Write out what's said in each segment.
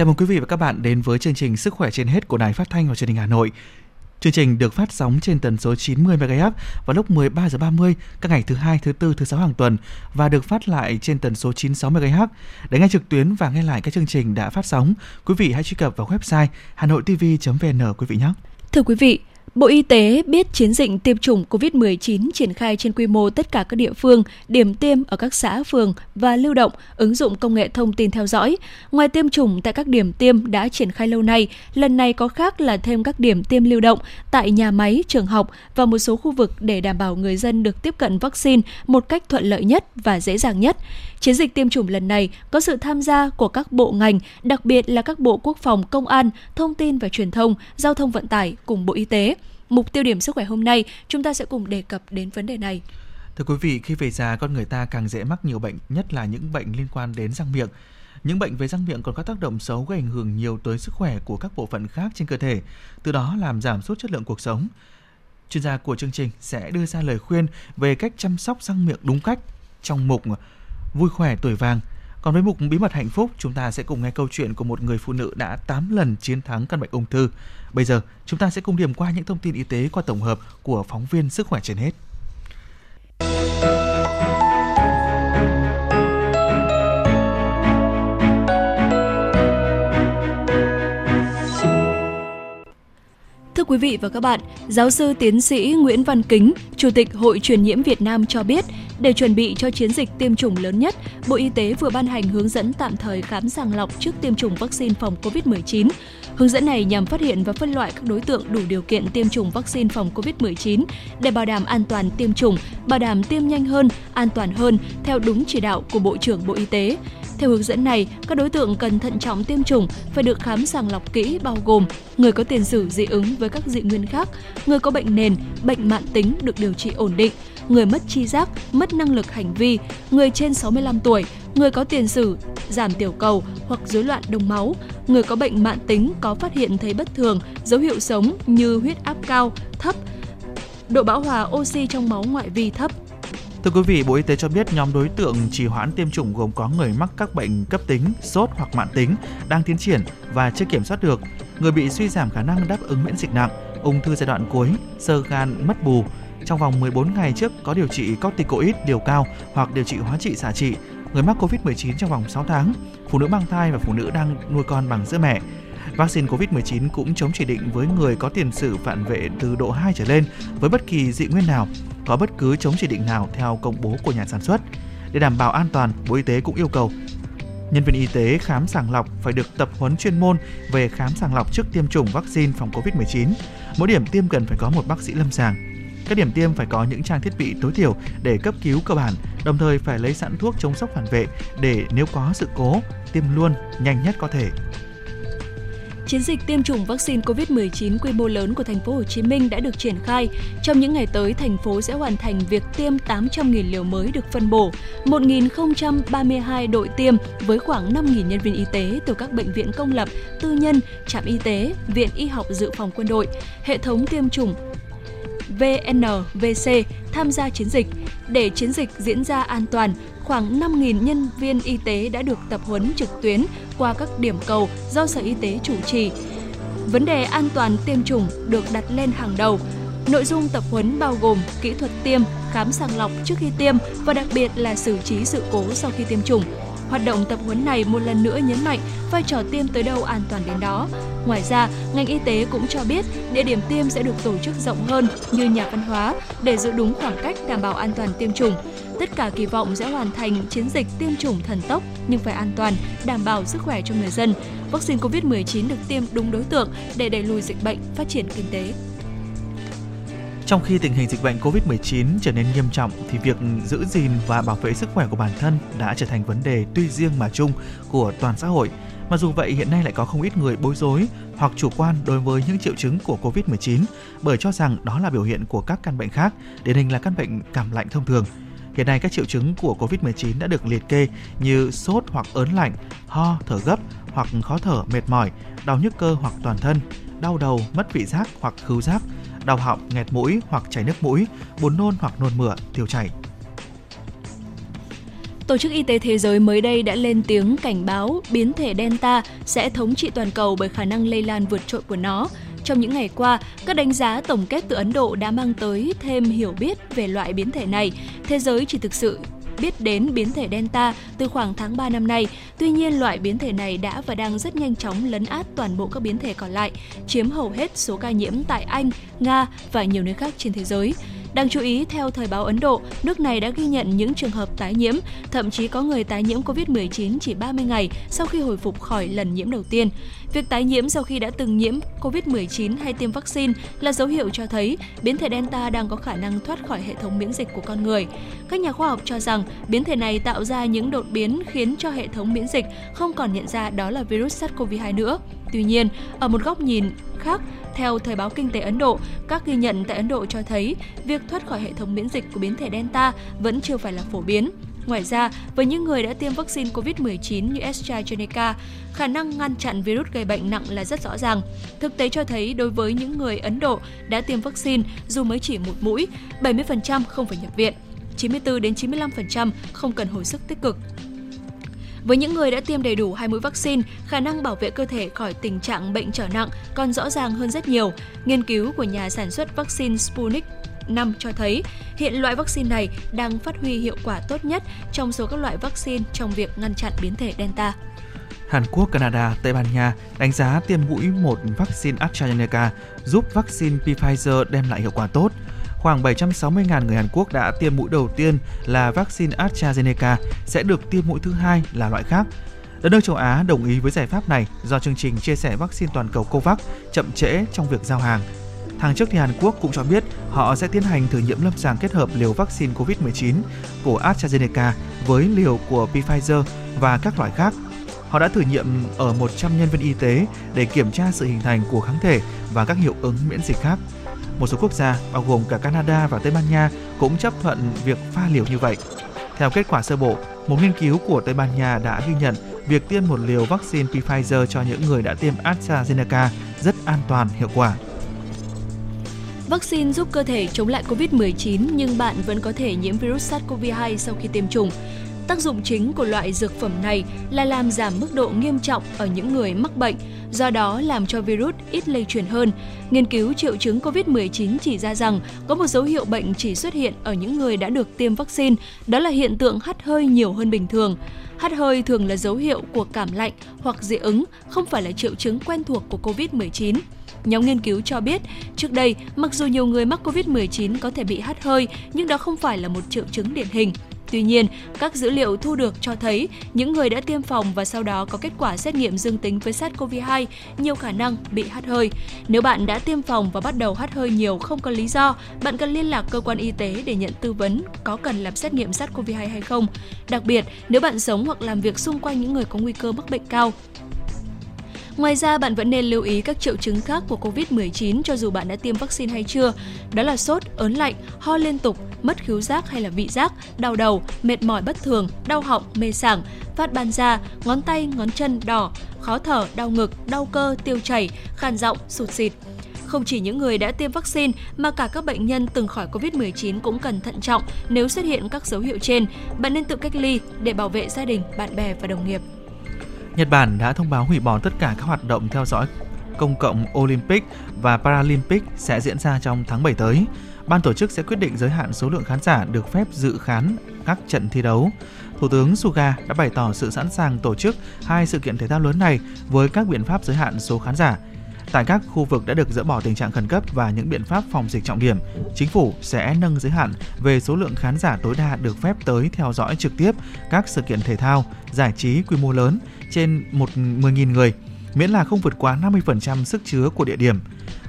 Chào mừng quý vị và các bạn đến với chương trình Sức khỏe trên hết của Đài Phát thanh và Truyền hình Hà Nội. Chương trình được phát sóng trên tần số 90 MHz vào lúc 13 giờ 30 các ngày thứ hai, thứ tư, thứ sáu hàng tuần và được phát lại trên tần số 96 MHz. Để nghe trực tuyến và nghe lại các chương trình đã phát sóng, quý vị hãy truy cập vào website hanoitv.vn quý vị nhé. Thưa quý vị, Bộ Y tế biết chiến dịch tiêm chủng COVID-19 triển khai trên quy mô tất cả các địa phương, điểm tiêm ở các xã, phường và lưu động, ứng dụng công nghệ thông tin theo dõi. Ngoài tiêm chủng tại các điểm tiêm đã triển khai lâu nay, lần này có khác là thêm các điểm tiêm lưu động tại nhà máy, trường học và một số khu vực để đảm bảo người dân được tiếp cận vaccine một cách thuận lợi nhất và dễ dàng nhất. Chiến dịch tiêm chủng lần này có sự tham gia của các bộ ngành, đặc biệt là các bộ quốc phòng, công an, thông tin và truyền thông, giao thông vận tải cùng Bộ Y tế. Mục tiêu điểm sức khỏe hôm nay, chúng ta sẽ cùng đề cập đến vấn đề này. Thưa quý vị, khi về già, con người ta càng dễ mắc nhiều bệnh, nhất là những bệnh liên quan đến răng miệng. Những bệnh về răng miệng còn có tác động xấu gây ảnh hưởng nhiều tới sức khỏe của các bộ phận khác trên cơ thể, từ đó làm giảm sút chất lượng cuộc sống. Chuyên gia của chương trình sẽ đưa ra lời khuyên về cách chăm sóc răng miệng đúng cách trong mục Vui khỏe tuổi vàng. Còn với mục Bí mật hạnh phúc, chúng ta sẽ cùng nghe câu chuyện của một người phụ nữ đã 8 lần chiến thắng căn bệnh ung thư. Bây giờ, chúng ta sẽ cùng điểm qua những thông tin y tế qua tổng hợp của phóng viên Sức khỏe trên hết. Thưa quý vị và các bạn, giáo sư tiến sĩ Nguyễn Văn Kính, Chủ tịch Hội truyền nhiễm Việt Nam cho biết, để chuẩn bị cho chiến dịch tiêm chủng lớn nhất, Bộ Y tế vừa ban hành hướng dẫn tạm thời khám sàng lọc trước tiêm chủng vaccine phòng COVID-19. Hướng dẫn này nhằm phát hiện và phân loại các đối tượng đủ điều kiện tiêm chủng vaccine phòng COVID-19 để bảo đảm an toàn tiêm chủng, bảo đảm tiêm nhanh hơn, an toàn hơn theo đúng chỉ đạo của Bộ trưởng Bộ Y tế. Theo hướng dẫn này, các đối tượng cần thận trọng tiêm chủng phải được khám sàng lọc kỹ bao gồm người có tiền sử dị ứng với các dị nguyên khác, người có bệnh nền, bệnh mạng tính được điều trị ổn định, người mất chi giác, mất năng lực hành vi, người trên 65 tuổi, người có tiền sử giảm tiểu cầu hoặc rối loạn đông máu, người có bệnh mãn tính có phát hiện thấy bất thường, dấu hiệu sống như huyết áp cao, thấp, độ bão hòa oxy trong máu ngoại vi thấp, Thưa quý vị, Bộ Y tế cho biết nhóm đối tượng trì hoãn tiêm chủng gồm có người mắc các bệnh cấp tính, sốt hoặc mãn tính, đang tiến triển và chưa kiểm soát được, người bị suy giảm khả năng đáp ứng miễn dịch nặng, ung thư giai đoạn cuối, sơ gan mất bù, trong vòng 14 ngày trước có điều trị corticoid liều cao hoặc điều trị hóa trị xạ trị, người mắc COVID-19 trong vòng 6 tháng, phụ nữ mang thai và phụ nữ đang nuôi con bằng sữa mẹ. Vaccine COVID-19 cũng chống chỉ định với người có tiền sử phản vệ từ độ 2 trở lên với bất kỳ dị nguyên nào, có bất cứ chống chỉ định nào theo công bố của nhà sản xuất. Để đảm bảo an toàn, Bộ Y tế cũng yêu cầu nhân viên y tế khám sàng lọc phải được tập huấn chuyên môn về khám sàng lọc trước tiêm chủng vaccine phòng COVID-19. Mỗi điểm tiêm cần phải có một bác sĩ lâm sàng. Các điểm tiêm phải có những trang thiết bị tối thiểu để cấp cứu cơ bản, đồng thời phải lấy sẵn thuốc chống sốc phản vệ để nếu có sự cố, tiêm luôn nhanh nhất có thể. Chiến dịch tiêm chủng vaccine COVID-19 quy mô lớn của thành phố Hồ Chí Minh đã được triển khai. Trong những ngày tới, thành phố sẽ hoàn thành việc tiêm 800.000 liều mới được phân bổ, 1.032 đội tiêm với khoảng 5.000 nhân viên y tế từ các bệnh viện công lập, tư nhân, trạm y tế, viện y học dự phòng quân đội, hệ thống tiêm chủng VNVC tham gia chiến dịch. Để chiến dịch diễn ra an toàn, khoảng 5.000 nhân viên y tế đã được tập huấn trực tuyến qua các điểm cầu do Sở Y tế chủ trì. Vấn đề an toàn tiêm chủng được đặt lên hàng đầu. Nội dung tập huấn bao gồm kỹ thuật tiêm, khám sàng lọc trước khi tiêm và đặc biệt là xử trí sự cố sau khi tiêm chủng. Hoạt động tập huấn này một lần nữa nhấn mạnh vai trò tiêm tới đâu an toàn đến đó. Ngoài ra, ngành y tế cũng cho biết địa điểm tiêm sẽ được tổ chức rộng hơn như nhà văn hóa để giữ đúng khoảng cách đảm bảo an toàn tiêm chủng. Tất cả kỳ vọng sẽ hoàn thành chiến dịch tiêm chủng thần tốc nhưng phải an toàn, đảm bảo sức khỏe cho người dân. Vaccine COVID-19 được tiêm đúng đối tượng để đẩy lùi dịch bệnh, phát triển kinh tế. Trong khi tình hình dịch bệnh COVID-19 trở nên nghiêm trọng thì việc giữ gìn và bảo vệ sức khỏe của bản thân đã trở thành vấn đề tuy riêng mà chung của toàn xã hội. Mà dù vậy hiện nay lại có không ít người bối rối hoặc chủ quan đối với những triệu chứng của COVID-19 bởi cho rằng đó là biểu hiện của các căn bệnh khác, điển hình là căn bệnh cảm lạnh thông thường. Hiện nay các triệu chứng của COVID-19 đã được liệt kê như sốt hoặc ớn lạnh, ho, thở gấp hoặc khó thở, mệt mỏi, đau nhức cơ hoặc toàn thân, đau đầu, mất vị giác hoặc khứu giác, đau họng, nghẹt mũi hoặc chảy nước mũi, buồn nôn hoặc nôn mửa, tiêu chảy. Tổ chức Y tế Thế giới mới đây đã lên tiếng cảnh báo biến thể Delta sẽ thống trị toàn cầu bởi khả năng lây lan vượt trội của nó. Trong những ngày qua, các đánh giá tổng kết từ Ấn Độ đã mang tới thêm hiểu biết về loại biến thể này. Thế giới chỉ thực sự biết đến biến thể Delta từ khoảng tháng 3 năm nay. Tuy nhiên, loại biến thể này đã và đang rất nhanh chóng lấn át toàn bộ các biến thể còn lại, chiếm hầu hết số ca nhiễm tại Anh, Nga và nhiều nơi khác trên thế giới. Đáng chú ý, theo Thời báo Ấn Độ, nước này đã ghi nhận những trường hợp tái nhiễm, thậm chí có người tái nhiễm COVID-19 chỉ 30 ngày sau khi hồi phục khỏi lần nhiễm đầu tiên. Việc tái nhiễm sau khi đã từng nhiễm COVID-19 hay tiêm vaccine là dấu hiệu cho thấy biến thể Delta đang có khả năng thoát khỏi hệ thống miễn dịch của con người. Các nhà khoa học cho rằng biến thể này tạo ra những đột biến khiến cho hệ thống miễn dịch không còn nhận ra đó là virus SARS-CoV-2 nữa. Tuy nhiên, ở một góc nhìn khác, theo Thời báo Kinh tế Ấn Độ, các ghi nhận tại Ấn Độ cho thấy việc thoát khỏi hệ thống miễn dịch của biến thể Delta vẫn chưa phải là phổ biến. Ngoài ra, với những người đã tiêm vaccine COVID-19 như AstraZeneca, khả năng ngăn chặn virus gây bệnh nặng là rất rõ ràng. Thực tế cho thấy đối với những người Ấn Độ đã tiêm vaccine dù mới chỉ một mũi, 70% không phải nhập viện, 94 đến 95% không cần hồi sức tích cực. Với những người đã tiêm đầy đủ hai mũi vaccine, khả năng bảo vệ cơ thể khỏi tình trạng bệnh trở nặng còn rõ ràng hơn rất nhiều. Nghiên cứu của nhà sản xuất vaccine Sputnik 5 cho thấy hiện loại vaccine này đang phát huy hiệu quả tốt nhất trong số các loại vaccine trong việc ngăn chặn biến thể Delta. Hàn Quốc, Canada, Tây Ban Nha đánh giá tiêm mũi một vaccine AstraZeneca giúp vaccine Pfizer đem lại hiệu quả tốt. Khoảng 760.000 người Hàn Quốc đã tiêm mũi đầu tiên là vaccine AstraZeneca, sẽ được tiêm mũi thứ hai là loại khác. Đất nước châu Á đồng ý với giải pháp này do chương trình chia sẻ vaccine toàn cầu COVAX chậm trễ trong việc giao hàng. Tháng trước thì Hàn Quốc cũng cho biết họ sẽ tiến hành thử nghiệm lâm sàng kết hợp liều vaccine COVID-19 của AstraZeneca với liều của Pfizer và các loại khác. Họ đã thử nghiệm ở 100 nhân viên y tế để kiểm tra sự hình thành của kháng thể và các hiệu ứng miễn dịch khác. Một số quốc gia, bao gồm cả Canada và Tây Ban Nha, cũng chấp thuận việc pha liều như vậy. Theo kết quả sơ bộ, một nghiên cứu của Tây Ban Nha đã ghi nhận việc tiêm một liều vaccine Pfizer cho những người đã tiêm AstraZeneca rất an toàn, hiệu quả. Vaccine giúp cơ thể chống lại COVID-19 nhưng bạn vẫn có thể nhiễm virus SARS-CoV-2 sau khi tiêm chủng. Tác dụng chính của loại dược phẩm này là làm giảm mức độ nghiêm trọng ở những người mắc bệnh, do đó làm cho virus ít lây truyền hơn. Nghiên cứu triệu chứng COVID-19 chỉ ra rằng có một dấu hiệu bệnh chỉ xuất hiện ở những người đã được tiêm vaccine, đó là hiện tượng hắt hơi nhiều hơn bình thường. Hắt hơi thường là dấu hiệu của cảm lạnh hoặc dị ứng, không phải là triệu chứng quen thuộc của COVID-19. Nhóm nghiên cứu cho biết, trước đây, mặc dù nhiều người mắc COVID-19 có thể bị hắt hơi, nhưng đó không phải là một triệu chứng điển hình. Tuy nhiên, các dữ liệu thu được cho thấy những người đã tiêm phòng và sau đó có kết quả xét nghiệm dương tính với SARS-CoV-2 nhiều khả năng bị hắt hơi. Nếu bạn đã tiêm phòng và bắt đầu hắt hơi nhiều không có lý do, bạn cần liên lạc cơ quan y tế để nhận tư vấn có cần làm xét nghiệm SARS-CoV-2 hay không. Đặc biệt, nếu bạn sống hoặc làm việc xung quanh những người có nguy cơ mắc bệnh cao, Ngoài ra, bạn vẫn nên lưu ý các triệu chứng khác của COVID-19 cho dù bạn đã tiêm vaccine hay chưa. Đó là sốt, ớn lạnh, ho liên tục, mất khứu giác hay là vị giác, đau đầu, mệt mỏi bất thường, đau họng, mê sảng, phát ban da, ngón tay, ngón chân đỏ, khó thở, đau ngực, đau cơ, tiêu chảy, khàn giọng, sụt xịt. Không chỉ những người đã tiêm vaccine mà cả các bệnh nhân từng khỏi Covid-19 cũng cần thận trọng nếu xuất hiện các dấu hiệu trên. Bạn nên tự cách ly để bảo vệ gia đình, bạn bè và đồng nghiệp. Nhật Bản đã thông báo hủy bỏ tất cả các hoạt động theo dõi công cộng Olympic và Paralympic sẽ diễn ra trong tháng 7 tới. Ban tổ chức sẽ quyết định giới hạn số lượng khán giả được phép dự khán các trận thi đấu. Thủ tướng Suga đã bày tỏ sự sẵn sàng tổ chức hai sự kiện thể thao lớn này với các biện pháp giới hạn số khán giả. Tại các khu vực đã được dỡ bỏ tình trạng khẩn cấp và những biện pháp phòng dịch trọng điểm, chính phủ sẽ nâng giới hạn về số lượng khán giả tối đa được phép tới theo dõi trực tiếp các sự kiện thể thao, giải trí quy mô lớn trên 10.000 người, miễn là không vượt quá 50% sức chứa của địa điểm.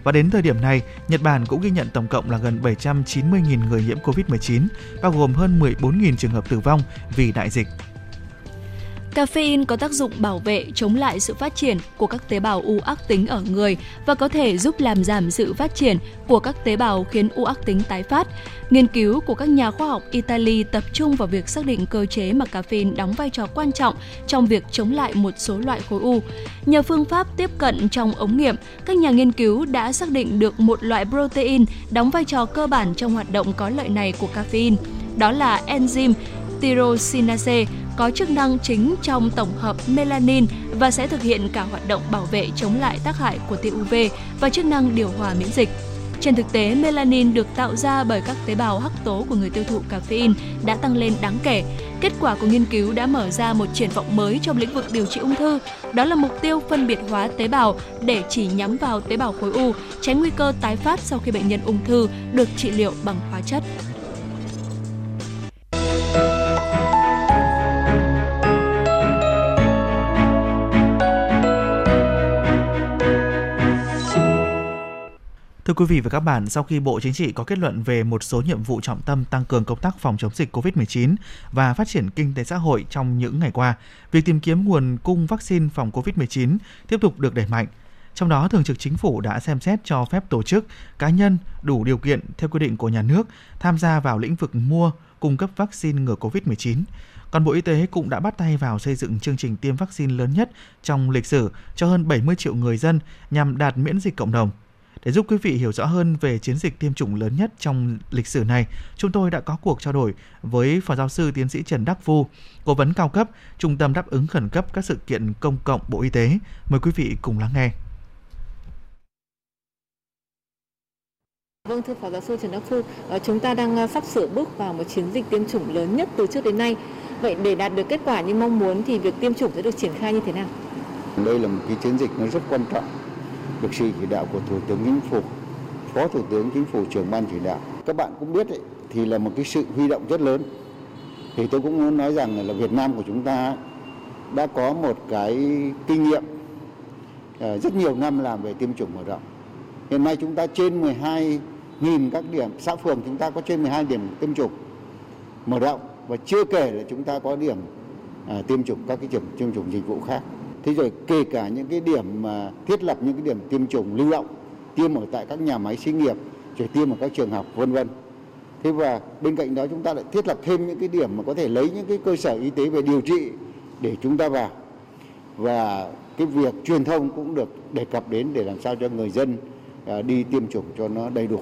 Và đến thời điểm này, Nhật Bản cũng ghi nhận tổng cộng là gần 790.000 người nhiễm COVID-19, bao gồm hơn 14.000 trường hợp tử vong vì đại dịch. Caffeine có tác dụng bảo vệ chống lại sự phát triển của các tế bào u ác tính ở người và có thể giúp làm giảm sự phát triển của các tế bào khiến u ác tính tái phát. Nghiên cứu của các nhà khoa học Italy tập trung vào việc xác định cơ chế mà caffeine đóng vai trò quan trọng trong việc chống lại một số loại khối u. Nhờ phương pháp tiếp cận trong ống nghiệm, các nhà nghiên cứu đã xác định được một loại protein đóng vai trò cơ bản trong hoạt động có lợi này của caffeine. Đó là enzyme tyrosinase có chức năng chính trong tổng hợp melanin và sẽ thực hiện cả hoạt động bảo vệ chống lại tác hại của tia UV và chức năng điều hòa miễn dịch. Trên thực tế, melanin được tạo ra bởi các tế bào hắc tố của người tiêu thụ caffeine đã tăng lên đáng kể. Kết quả của nghiên cứu đã mở ra một triển vọng mới trong lĩnh vực điều trị ung thư, đó là mục tiêu phân biệt hóa tế bào để chỉ nhắm vào tế bào khối u, tránh nguy cơ tái phát sau khi bệnh nhân ung thư được trị liệu bằng hóa chất. Thưa quý vị và các bạn, sau khi Bộ Chính trị có kết luận về một số nhiệm vụ trọng tâm tăng cường công tác phòng chống dịch COVID-19 và phát triển kinh tế xã hội trong những ngày qua, việc tìm kiếm nguồn cung vaccine phòng COVID-19 tiếp tục được đẩy mạnh. Trong đó, Thường trực Chính phủ đã xem xét cho phép tổ chức, cá nhân đủ điều kiện theo quy định của nhà nước tham gia vào lĩnh vực mua, cung cấp vaccine ngừa COVID-19. Còn Bộ Y tế cũng đã bắt tay vào xây dựng chương trình tiêm vaccine lớn nhất trong lịch sử cho hơn 70 triệu người dân nhằm đạt miễn dịch cộng đồng. Để giúp quý vị hiểu rõ hơn về chiến dịch tiêm chủng lớn nhất trong lịch sử này, chúng tôi đã có cuộc trao đổi với Phó Giáo sư Tiến sĩ Trần Đắc Phu, Cố vấn cao cấp, Trung tâm đáp ứng khẩn cấp các sự kiện công cộng Bộ Y tế. Mời quý vị cùng lắng nghe. Vâng thưa Phó Giáo sư Trần Đắc Phu, ờ, chúng ta đang ờ, sắp sửa bước vào một chiến dịch tiêm chủng lớn nhất từ trước đến nay. Vậy để đạt được kết quả như mong muốn thì việc tiêm chủng sẽ được triển khai như thế nào? Đây là một cái chiến dịch nó rất quan trọng được sự chỉ đạo của Thủ tướng Chính phủ, Phó Thủ tướng Chính phủ trưởng ban chỉ đạo. Các bạn cũng biết ấy, thì là một cái sự huy động rất lớn. Thì tôi cũng muốn nói rằng là Việt Nam của chúng ta đã có một cái kinh nghiệm à, rất nhiều năm làm về tiêm chủng mở rộng. Hiện nay chúng ta trên 12.000 các điểm xã phường chúng ta có trên 12 điểm tiêm chủng mở rộng và chưa kể là chúng ta có điểm à, tiêm chủng các cái điểm tiêm chủng dịch vụ khác thế rồi kể cả những cái điểm mà thiết lập những cái điểm tiêm chủng lưu động, tiêm ở tại các nhà máy xí nghiệp, rồi tiêm ở các trường học, vân vân. Thế và bên cạnh đó chúng ta lại thiết lập thêm những cái điểm mà có thể lấy những cái cơ sở y tế về điều trị để chúng ta vào. Và cái việc truyền thông cũng được đề cập đến để làm sao cho người dân à, đi tiêm chủng cho nó đầy đủ.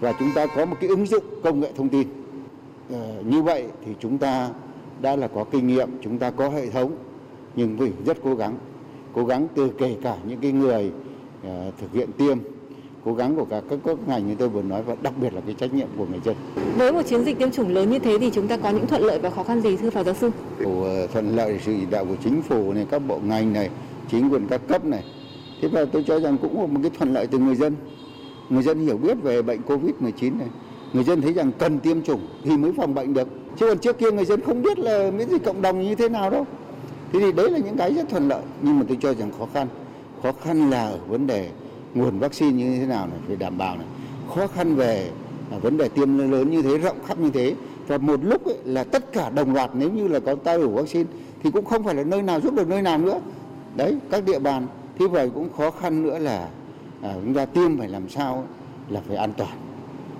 Và chúng ta có một cái ứng dụng công nghệ thông tin. Ờ, như vậy thì chúng ta đã là có kinh nghiệm, chúng ta có hệ thống nhưng vì rất cố gắng cố gắng từ kể cả những cái người uh, thực hiện tiêm cố gắng của cả các cấp ngành như tôi vừa nói và đặc biệt là cái trách nhiệm của người dân. Với một chiến dịch tiêm chủng lớn như thế thì chúng ta có những thuận lợi và khó khăn gì thưa phó giáo sư? Của thuận lợi sự chỉ đạo của chính phủ này, các bộ ngành này, chính quyền các cấp này. Thế và tôi cho rằng cũng một cái thuận lợi từ người dân. Người dân hiểu biết về bệnh Covid-19 này. Người dân thấy rằng cần tiêm chủng thì mới phòng bệnh được. Chứ còn trước kia người dân không biết là miễn dịch cộng đồng như thế nào đâu thế thì đấy là những cái rất thuận lợi. Nhưng mà tôi cho rằng khó khăn. Khó khăn là ở vấn đề nguồn vaccine như thế nào này phải đảm bảo này. Khó khăn về à, vấn đề tiêm lớn như thế rộng khắp như thế. Và một lúc ấy, là tất cả đồng loạt nếu như là có tay đủ vaccine thì cũng không phải là nơi nào giúp được nơi nào nữa. Đấy các địa bàn. Thế vậy cũng khó khăn nữa là à, chúng ta tiêm phải làm sao là phải an toàn.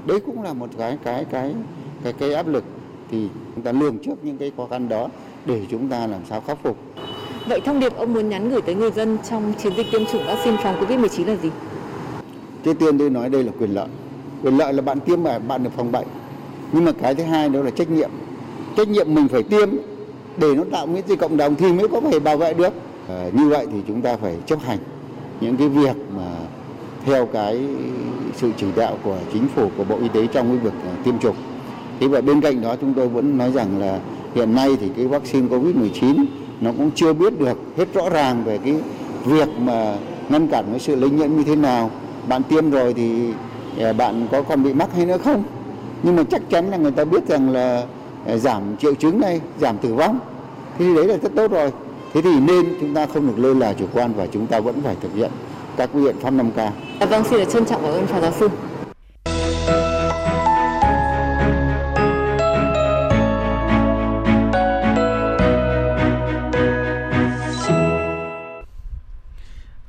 Đấy cũng là một cái cái cái cái cái áp lực. Thì chúng ta lường trước những cái khó khăn đó để chúng ta làm sao khắc phục. Vậy thông điệp ông muốn nhắn gửi tới người dân trong chiến dịch tiêm chủng vaccine phòng Covid-19 là gì? Trước tiên tôi nói đây là quyền lợi. Quyền lợi là bạn tiêm mà bạn được phòng bệnh. Nhưng mà cái thứ hai đó là trách nhiệm. Trách nhiệm mình phải tiêm để nó tạo miễn dịch cộng đồng thì mới có thể bảo vệ được. À, như vậy thì chúng ta phải chấp hành những cái việc mà theo cái sự chỉ đạo của chính phủ của Bộ Y tế trong cái việc à, tiêm chủng. Thế và bên cạnh đó chúng tôi vẫn nói rằng là hiện nay thì cái vaccine Covid-19 nó cũng chưa biết được hết rõ ràng về cái việc mà ngăn cản cái sự lây nhiễm như thế nào. Bạn tiêm rồi thì ờ, bạn có còn bị mắc hay nữa không? Nhưng mà chắc chắn là người ta biết rằng là ờ, giảm triệu chứng này, giảm tử vong. Thì đấy là rất tốt rồi. Thế thì nên chúng ta không được lơ là chủ quan và chúng ta vẫn phải thực hiện các biện pháp 5K. Vâng, xin được trân trọng cảm ơn Phó Giáo sư.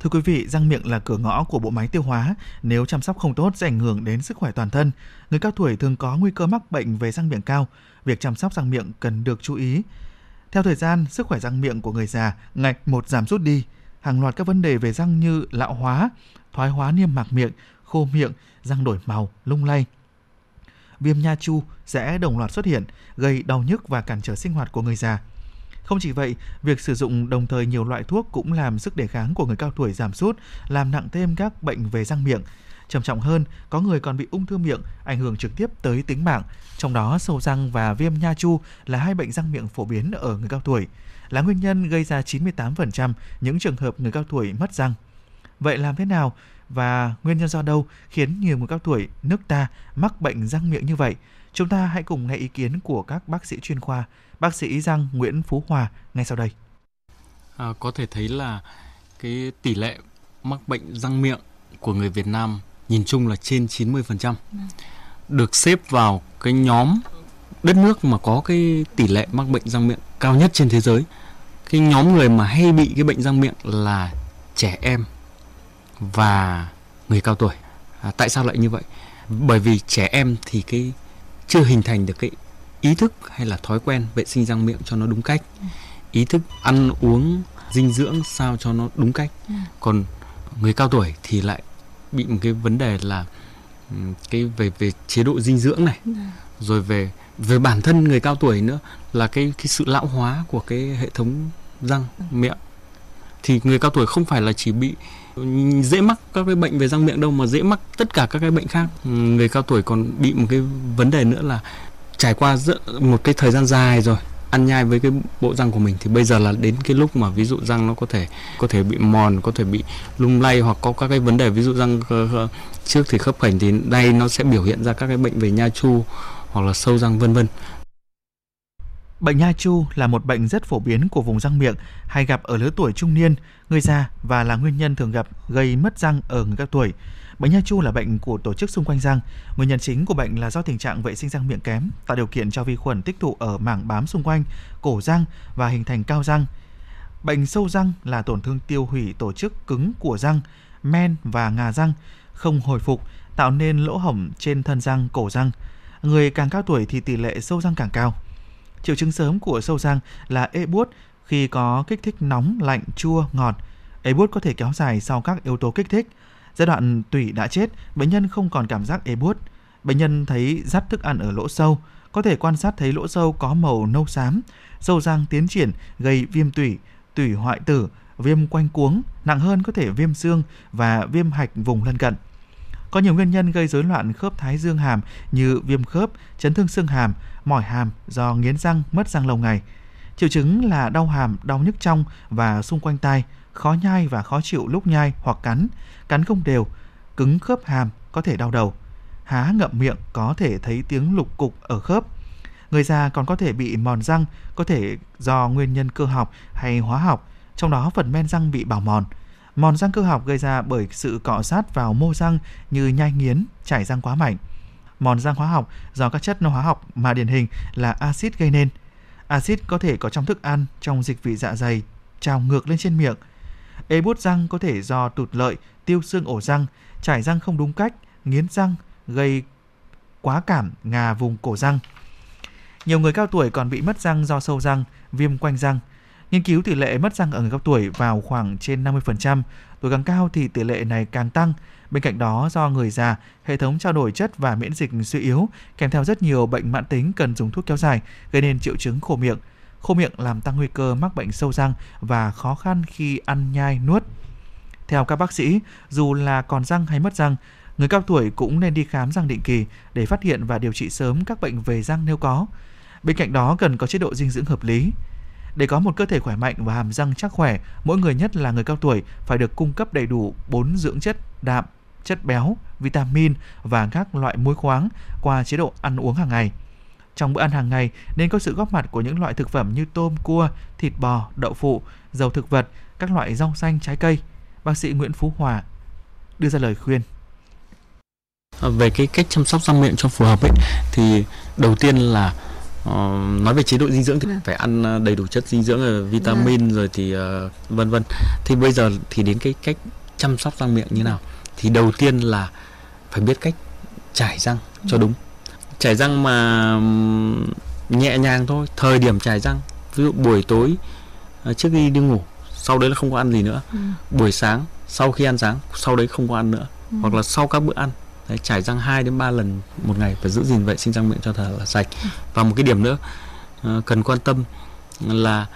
Thưa quý vị, răng miệng là cửa ngõ của bộ máy tiêu hóa. Nếu chăm sóc không tốt sẽ ảnh hưởng đến sức khỏe toàn thân. Người cao tuổi thường có nguy cơ mắc bệnh về răng miệng cao. Việc chăm sóc răng miệng cần được chú ý. Theo thời gian, sức khỏe răng miệng của người già ngày một giảm sút đi. Hàng loạt các vấn đề về răng như lão hóa, thoái hóa niêm mạc miệng, khô miệng, răng đổi màu, lung lay. viêm nha chu sẽ đồng loạt xuất hiện, gây đau nhức và cản trở sinh hoạt của người già. Không chỉ vậy, việc sử dụng đồng thời nhiều loại thuốc cũng làm sức đề kháng của người cao tuổi giảm sút, làm nặng thêm các bệnh về răng miệng. Trầm trọng hơn, có người còn bị ung thư miệng, ảnh hưởng trực tiếp tới tính mạng. Trong đó, sâu răng và viêm nha chu là hai bệnh răng miệng phổ biến ở người cao tuổi, là nguyên nhân gây ra 98% những trường hợp người cao tuổi mất răng. Vậy làm thế nào và nguyên nhân do đâu khiến nhiều người cao tuổi nước ta mắc bệnh răng miệng như vậy? Chúng ta hãy cùng nghe ý kiến của các bác sĩ chuyên khoa, bác sĩ răng Nguyễn Phú Hòa ngay sau đây. À, có thể thấy là cái tỷ lệ mắc bệnh răng miệng của người Việt Nam nhìn chung là trên 90%. Được xếp vào cái nhóm đất nước mà có cái tỷ lệ mắc bệnh răng miệng cao nhất trên thế giới. Cái nhóm người mà hay bị cái bệnh răng miệng là trẻ em và người cao tuổi. À, tại sao lại như vậy? Bởi vì trẻ em thì cái chưa hình thành được cái ý thức hay là thói quen vệ sinh răng miệng cho nó đúng cách. Ý thức ăn uống dinh dưỡng sao cho nó đúng cách. Còn người cao tuổi thì lại bị một cái vấn đề là cái về về chế độ dinh dưỡng này. Rồi về về bản thân người cao tuổi nữa là cái cái sự lão hóa của cái hệ thống răng miệng. Thì người cao tuổi không phải là chỉ bị dễ mắc các cái bệnh về răng miệng đâu mà dễ mắc tất cả các cái bệnh khác. Ừ, người cao tuổi còn bị một cái vấn đề nữa là trải qua một cái thời gian dài rồi, ăn nhai với cái bộ răng của mình thì bây giờ là đến cái lúc mà ví dụ răng nó có thể có thể bị mòn, có thể bị lung lay hoặc có các cái vấn đề ví dụ răng trước thì khớp khểnh thì đây nó sẽ biểu hiện ra các cái bệnh về nha chu hoặc là sâu răng, vân vân. Bệnh nha chu là một bệnh rất phổ biến của vùng răng miệng, hay gặp ở lứa tuổi trung niên, người già và là nguyên nhân thường gặp gây mất răng ở người cao tuổi. Bệnh nha chu là bệnh của tổ chức xung quanh răng. Nguyên nhân chính của bệnh là do tình trạng vệ sinh răng miệng kém, tạo điều kiện cho vi khuẩn tích tụ ở mảng bám xung quanh, cổ răng và hình thành cao răng. Bệnh sâu răng là tổn thương tiêu hủy tổ chức cứng của răng, men và ngà răng, không hồi phục, tạo nên lỗ hổng trên thân răng, cổ răng. Người càng cao tuổi thì tỷ lệ sâu răng càng cao. Triệu chứng sớm của sâu răng là ê buốt khi có kích thích nóng, lạnh, chua, ngọt. Ê buốt có thể kéo dài sau các yếu tố kích thích. Giai đoạn tủy đã chết, bệnh nhân không còn cảm giác ê buốt. Bệnh nhân thấy dắt thức ăn ở lỗ sâu, có thể quan sát thấy lỗ sâu có màu nâu xám. Sâu răng tiến triển gây viêm tủy, tủy hoại tử, viêm quanh cuống, nặng hơn có thể viêm xương và viêm hạch vùng lân cận. Có nhiều nguyên nhân gây rối loạn khớp thái dương hàm như viêm khớp, chấn thương xương hàm, mỏi hàm do nghiến răng, mất răng lâu ngày. Triệu chứng là đau hàm, đau nhức trong và xung quanh tai, khó nhai và khó chịu lúc nhai hoặc cắn, cắn không đều, cứng khớp hàm, có thể đau đầu. Há ngậm miệng có thể thấy tiếng lục cục ở khớp. Người già còn có thể bị mòn răng, có thể do nguyên nhân cơ học hay hóa học, trong đó phần men răng bị bào mòn. Mòn răng cơ học gây ra bởi sự cọ sát vào mô răng như nhai nghiến, chảy răng quá mạnh. Mòn răng hóa học do các chất hóa học mà điển hình là axit gây nên. Axit có thể có trong thức ăn, trong dịch vị dạ dày, trào ngược lên trên miệng. Ê bút răng có thể do tụt lợi, tiêu xương ổ răng, chảy răng không đúng cách, nghiến răng, gây quá cảm ngà vùng cổ răng. Nhiều người cao tuổi còn bị mất răng do sâu răng, viêm quanh răng. Nghiên cứu tỷ lệ mất răng ở người cao tuổi vào khoảng trên 50%, tuổi càng cao thì tỷ lệ này càng tăng. Bên cạnh đó, do người già, hệ thống trao đổi chất và miễn dịch suy yếu, kèm theo rất nhiều bệnh mãn tính cần dùng thuốc kéo dài, gây nên triệu chứng khô miệng. Khô miệng làm tăng nguy cơ mắc bệnh sâu răng và khó khăn khi ăn nhai nuốt. Theo các bác sĩ, dù là còn răng hay mất răng, người cao tuổi cũng nên đi khám răng định kỳ để phát hiện và điều trị sớm các bệnh về răng nếu có. Bên cạnh đó cần có chế độ dinh dưỡng hợp lý. Để có một cơ thể khỏe mạnh và hàm răng chắc khỏe, mỗi người nhất là người cao tuổi phải được cung cấp đầy đủ 4 dưỡng chất đạm, chất béo, vitamin và các loại muối khoáng qua chế độ ăn uống hàng ngày. Trong bữa ăn hàng ngày nên có sự góp mặt của những loại thực phẩm như tôm, cua, thịt bò, đậu phụ, dầu thực vật, các loại rau xanh, trái cây. Bác sĩ Nguyễn Phú Hòa đưa ra lời khuyên. Về cái cách chăm sóc răng miệng cho phù hợp ấy thì đầu tiên là Uh, nói về chế độ dinh dưỡng thì vâng. phải ăn ờ, đầy đủ chất dinh dưỡng rồi vitamin vâng. rồi thì uh, vân vân thì bây giờ thì đến cái cách chăm sóc răng miệng như nào thì đầu tiên là phải biết cách chải răng cho vâng. đúng chải răng mà nhẹ nhàng thôi thời điểm chải răng ví dụ buổi tối trước khi đi ngủ sau đấy là không có ăn gì nữa ừ. buổi sáng sau khi ăn sáng sau đấy không có ăn nữa ừ. hoặc là sau các bữa ăn Đấy, chải răng 2 đến 3 lần một ngày phải giữ gìn vệ sinh răng miệng cho thật là sạch. Và một cái điểm nữa uh, cần quan tâm là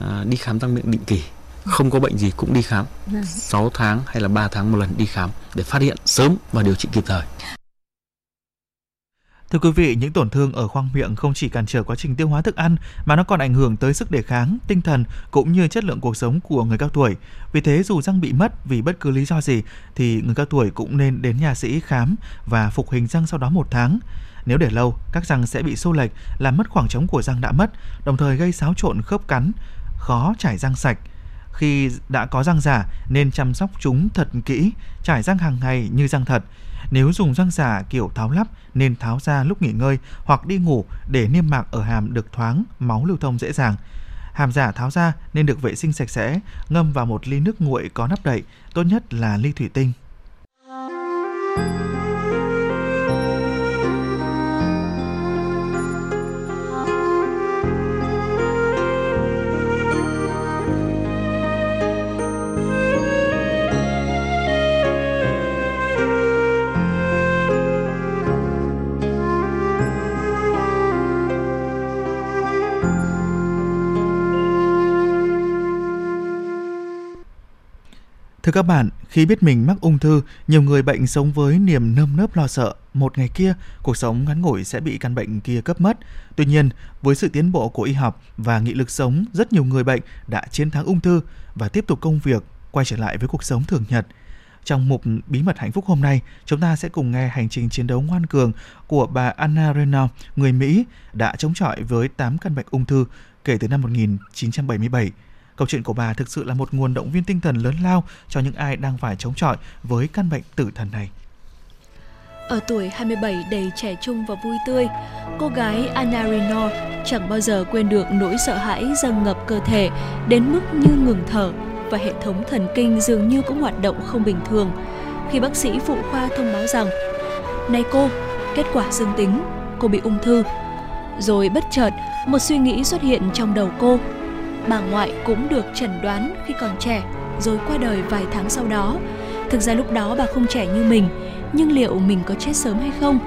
uh, đi khám răng miệng định kỳ. Không có bệnh gì cũng đi khám. 6 tháng hay là 3 tháng một lần đi khám để phát hiện sớm và điều trị kịp thời Thưa quý vị, những tổn thương ở khoang miệng không chỉ cản trở quá trình tiêu hóa thức ăn mà nó còn ảnh hưởng tới sức đề kháng, tinh thần cũng như chất lượng cuộc sống của người cao tuổi. Vì thế dù răng bị mất vì bất cứ lý do gì thì người cao tuổi cũng nên đến nhà sĩ khám và phục hình răng sau đó một tháng. Nếu để lâu, các răng sẽ bị xô lệch, làm mất khoảng trống của răng đã mất, đồng thời gây xáo trộn khớp cắn, khó trải răng sạch. Khi đã có răng giả nên chăm sóc chúng thật kỹ, trải răng hàng ngày như răng thật. Nếu dùng răng giả kiểu tháo lắp nên tháo ra lúc nghỉ ngơi hoặc đi ngủ để niêm mạc ở hàm được thoáng, máu lưu thông dễ dàng. Hàm giả tháo ra nên được vệ sinh sạch sẽ, ngâm vào một ly nước nguội có nắp đậy, tốt nhất là ly thủy tinh. Thưa các bạn, khi biết mình mắc ung thư, nhiều người bệnh sống với niềm nơm nớp lo sợ, một ngày kia cuộc sống ngắn ngủi sẽ bị căn bệnh kia cướp mất. Tuy nhiên, với sự tiến bộ của y học và nghị lực sống, rất nhiều người bệnh đã chiến thắng ung thư và tiếp tục công việc, quay trở lại với cuộc sống thường nhật. Trong mục Bí mật hạnh phúc hôm nay, chúng ta sẽ cùng nghe hành trình chiến đấu ngoan cường của bà Anna Renault, người Mỹ đã chống chọi với 8 căn bệnh ung thư kể từ năm 1977. Câu chuyện của bà thực sự là một nguồn động viên tinh thần lớn lao cho những ai đang phải chống chọi với căn bệnh tử thần này. Ở tuổi 27 đầy trẻ trung và vui tươi, cô gái Anna Reno chẳng bao giờ quên được nỗi sợ hãi dâng ngập cơ thể đến mức như ngừng thở và hệ thống thần kinh dường như cũng hoạt động không bình thường khi bác sĩ phụ khoa thông báo rằng Này cô, kết quả dương tính, cô bị ung thư. Rồi bất chợt, một suy nghĩ xuất hiện trong đầu cô bà ngoại cũng được chẩn đoán khi còn trẻ rồi qua đời vài tháng sau đó. Thực ra lúc đó bà không trẻ như mình, nhưng liệu mình có chết sớm hay không?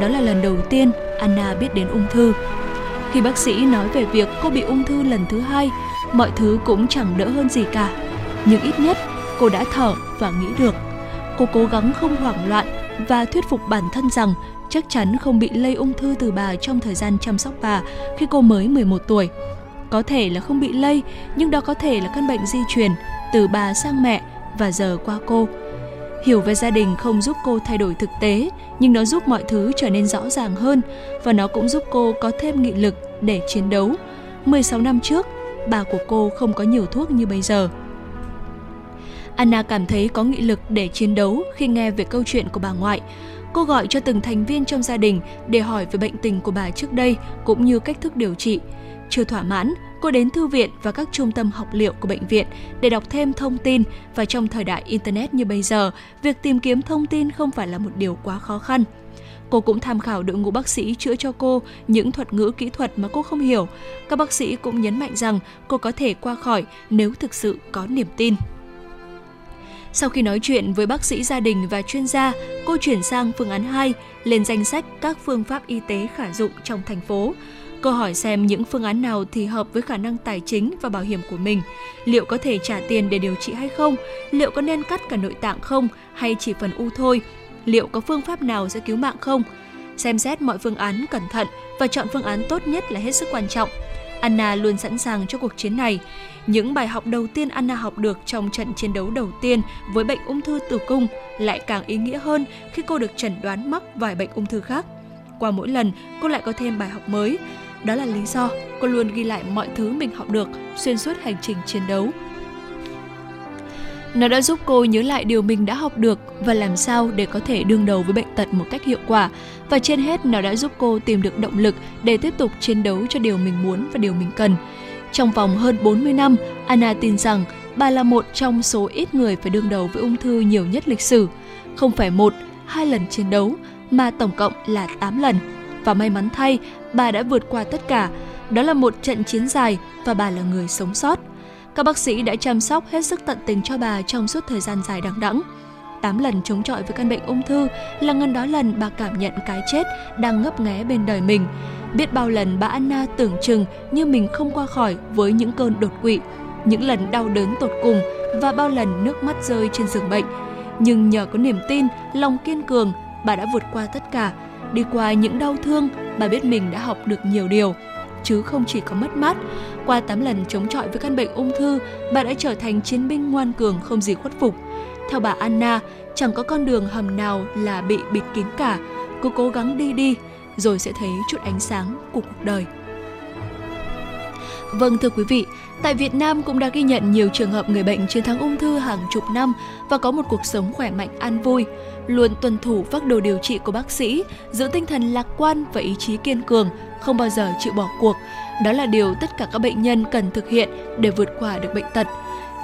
Đó là lần đầu tiên Anna biết đến ung thư. Khi bác sĩ nói về việc cô bị ung thư lần thứ hai, mọi thứ cũng chẳng đỡ hơn gì cả. Nhưng ít nhất cô đã thở và nghĩ được. Cô cố gắng không hoảng loạn và thuyết phục bản thân rằng chắc chắn không bị lây ung thư từ bà trong thời gian chăm sóc bà khi cô mới 11 tuổi. Có thể là không bị lây, nhưng đó có thể là căn bệnh di truyền từ bà sang mẹ và giờ qua cô. Hiểu về gia đình không giúp cô thay đổi thực tế, nhưng nó giúp mọi thứ trở nên rõ ràng hơn và nó cũng giúp cô có thêm nghị lực để chiến đấu. 16 năm trước, bà của cô không có nhiều thuốc như bây giờ. Anna cảm thấy có nghị lực để chiến đấu khi nghe về câu chuyện của bà ngoại. Cô gọi cho từng thành viên trong gia đình để hỏi về bệnh tình của bà trước đây cũng như cách thức điều trị. Chưa thỏa mãn, cô đến thư viện và các trung tâm học liệu của bệnh viện để đọc thêm thông tin và trong thời đại internet như bây giờ, việc tìm kiếm thông tin không phải là một điều quá khó khăn. Cô cũng tham khảo đội ngũ bác sĩ chữa cho cô những thuật ngữ kỹ thuật mà cô không hiểu. Các bác sĩ cũng nhấn mạnh rằng cô có thể qua khỏi nếu thực sự có niềm tin. Sau khi nói chuyện với bác sĩ gia đình và chuyên gia, cô chuyển sang phương án 2, lên danh sách các phương pháp y tế khả dụng trong thành phố. Câu hỏi xem những phương án nào thì hợp với khả năng tài chính và bảo hiểm của mình. Liệu có thể trả tiền để điều trị hay không? Liệu có nên cắt cả nội tạng không hay chỉ phần u thôi? Liệu có phương pháp nào sẽ cứu mạng không? Xem xét mọi phương án cẩn thận và chọn phương án tốt nhất là hết sức quan trọng. Anna luôn sẵn sàng cho cuộc chiến này. Những bài học đầu tiên Anna học được trong trận chiến đấu đầu tiên với bệnh ung thư tử cung lại càng ý nghĩa hơn khi cô được chẩn đoán mắc vài bệnh ung thư khác. Qua mỗi lần, cô lại có thêm bài học mới, đó là lý do cô luôn ghi lại mọi thứ mình học được xuyên suốt hành trình chiến đấu. Nó đã giúp cô nhớ lại điều mình đã học được và làm sao để có thể đương đầu với bệnh tật một cách hiệu quả. Và trên hết, nó đã giúp cô tìm được động lực để tiếp tục chiến đấu cho điều mình muốn và điều mình cần. Trong vòng hơn 40 năm, Anna tin rằng bà là một trong số ít người phải đương đầu với ung thư nhiều nhất lịch sử. Không phải một, hai lần chiến đấu, mà tổng cộng là 8 lần. Và may mắn thay, bà đã vượt qua tất cả. Đó là một trận chiến dài và bà là người sống sót. Các bác sĩ đã chăm sóc hết sức tận tình cho bà trong suốt thời gian dài đằng đẵng. 8 lần chống chọi với căn bệnh ung thư là ngân đó lần bà cảm nhận cái chết đang ngấp nghé bên đời mình. Biết bao lần bà Anna tưởng chừng như mình không qua khỏi với những cơn đột quỵ, những lần đau đớn tột cùng và bao lần nước mắt rơi trên giường bệnh. Nhưng nhờ có niềm tin, lòng kiên cường, bà đã vượt qua tất cả. Đi qua những đau thương, bà biết mình đã học được nhiều điều chứ không chỉ có mất mát. Qua 8 lần chống chọi với căn bệnh ung thư, bà đã trở thành chiến binh ngoan cường không gì khuất phục. Theo bà Anna, chẳng có con đường hầm nào là bị bịt kín cả, cứ cố gắng đi đi, rồi sẽ thấy chút ánh sáng của cuộc đời. Vâng thưa quý vị, tại Việt Nam cũng đã ghi nhận nhiều trường hợp người bệnh chiến thắng ung thư hàng chục năm và có một cuộc sống khỏe mạnh an vui, luôn tuân thủ phác đồ điều trị của bác sĩ, giữ tinh thần lạc quan và ý chí kiên cường, không bao giờ chịu bỏ cuộc. Đó là điều tất cả các bệnh nhân cần thực hiện để vượt qua được bệnh tật.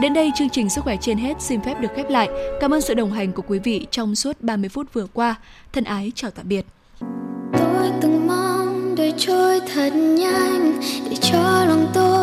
Đến đây chương trình Sức khỏe trên hết xin phép được khép lại. Cảm ơn sự đồng hành của quý vị trong suốt 30 phút vừa qua. Thân ái chào tạm biệt trôi thật nhanh để cho lòng tôi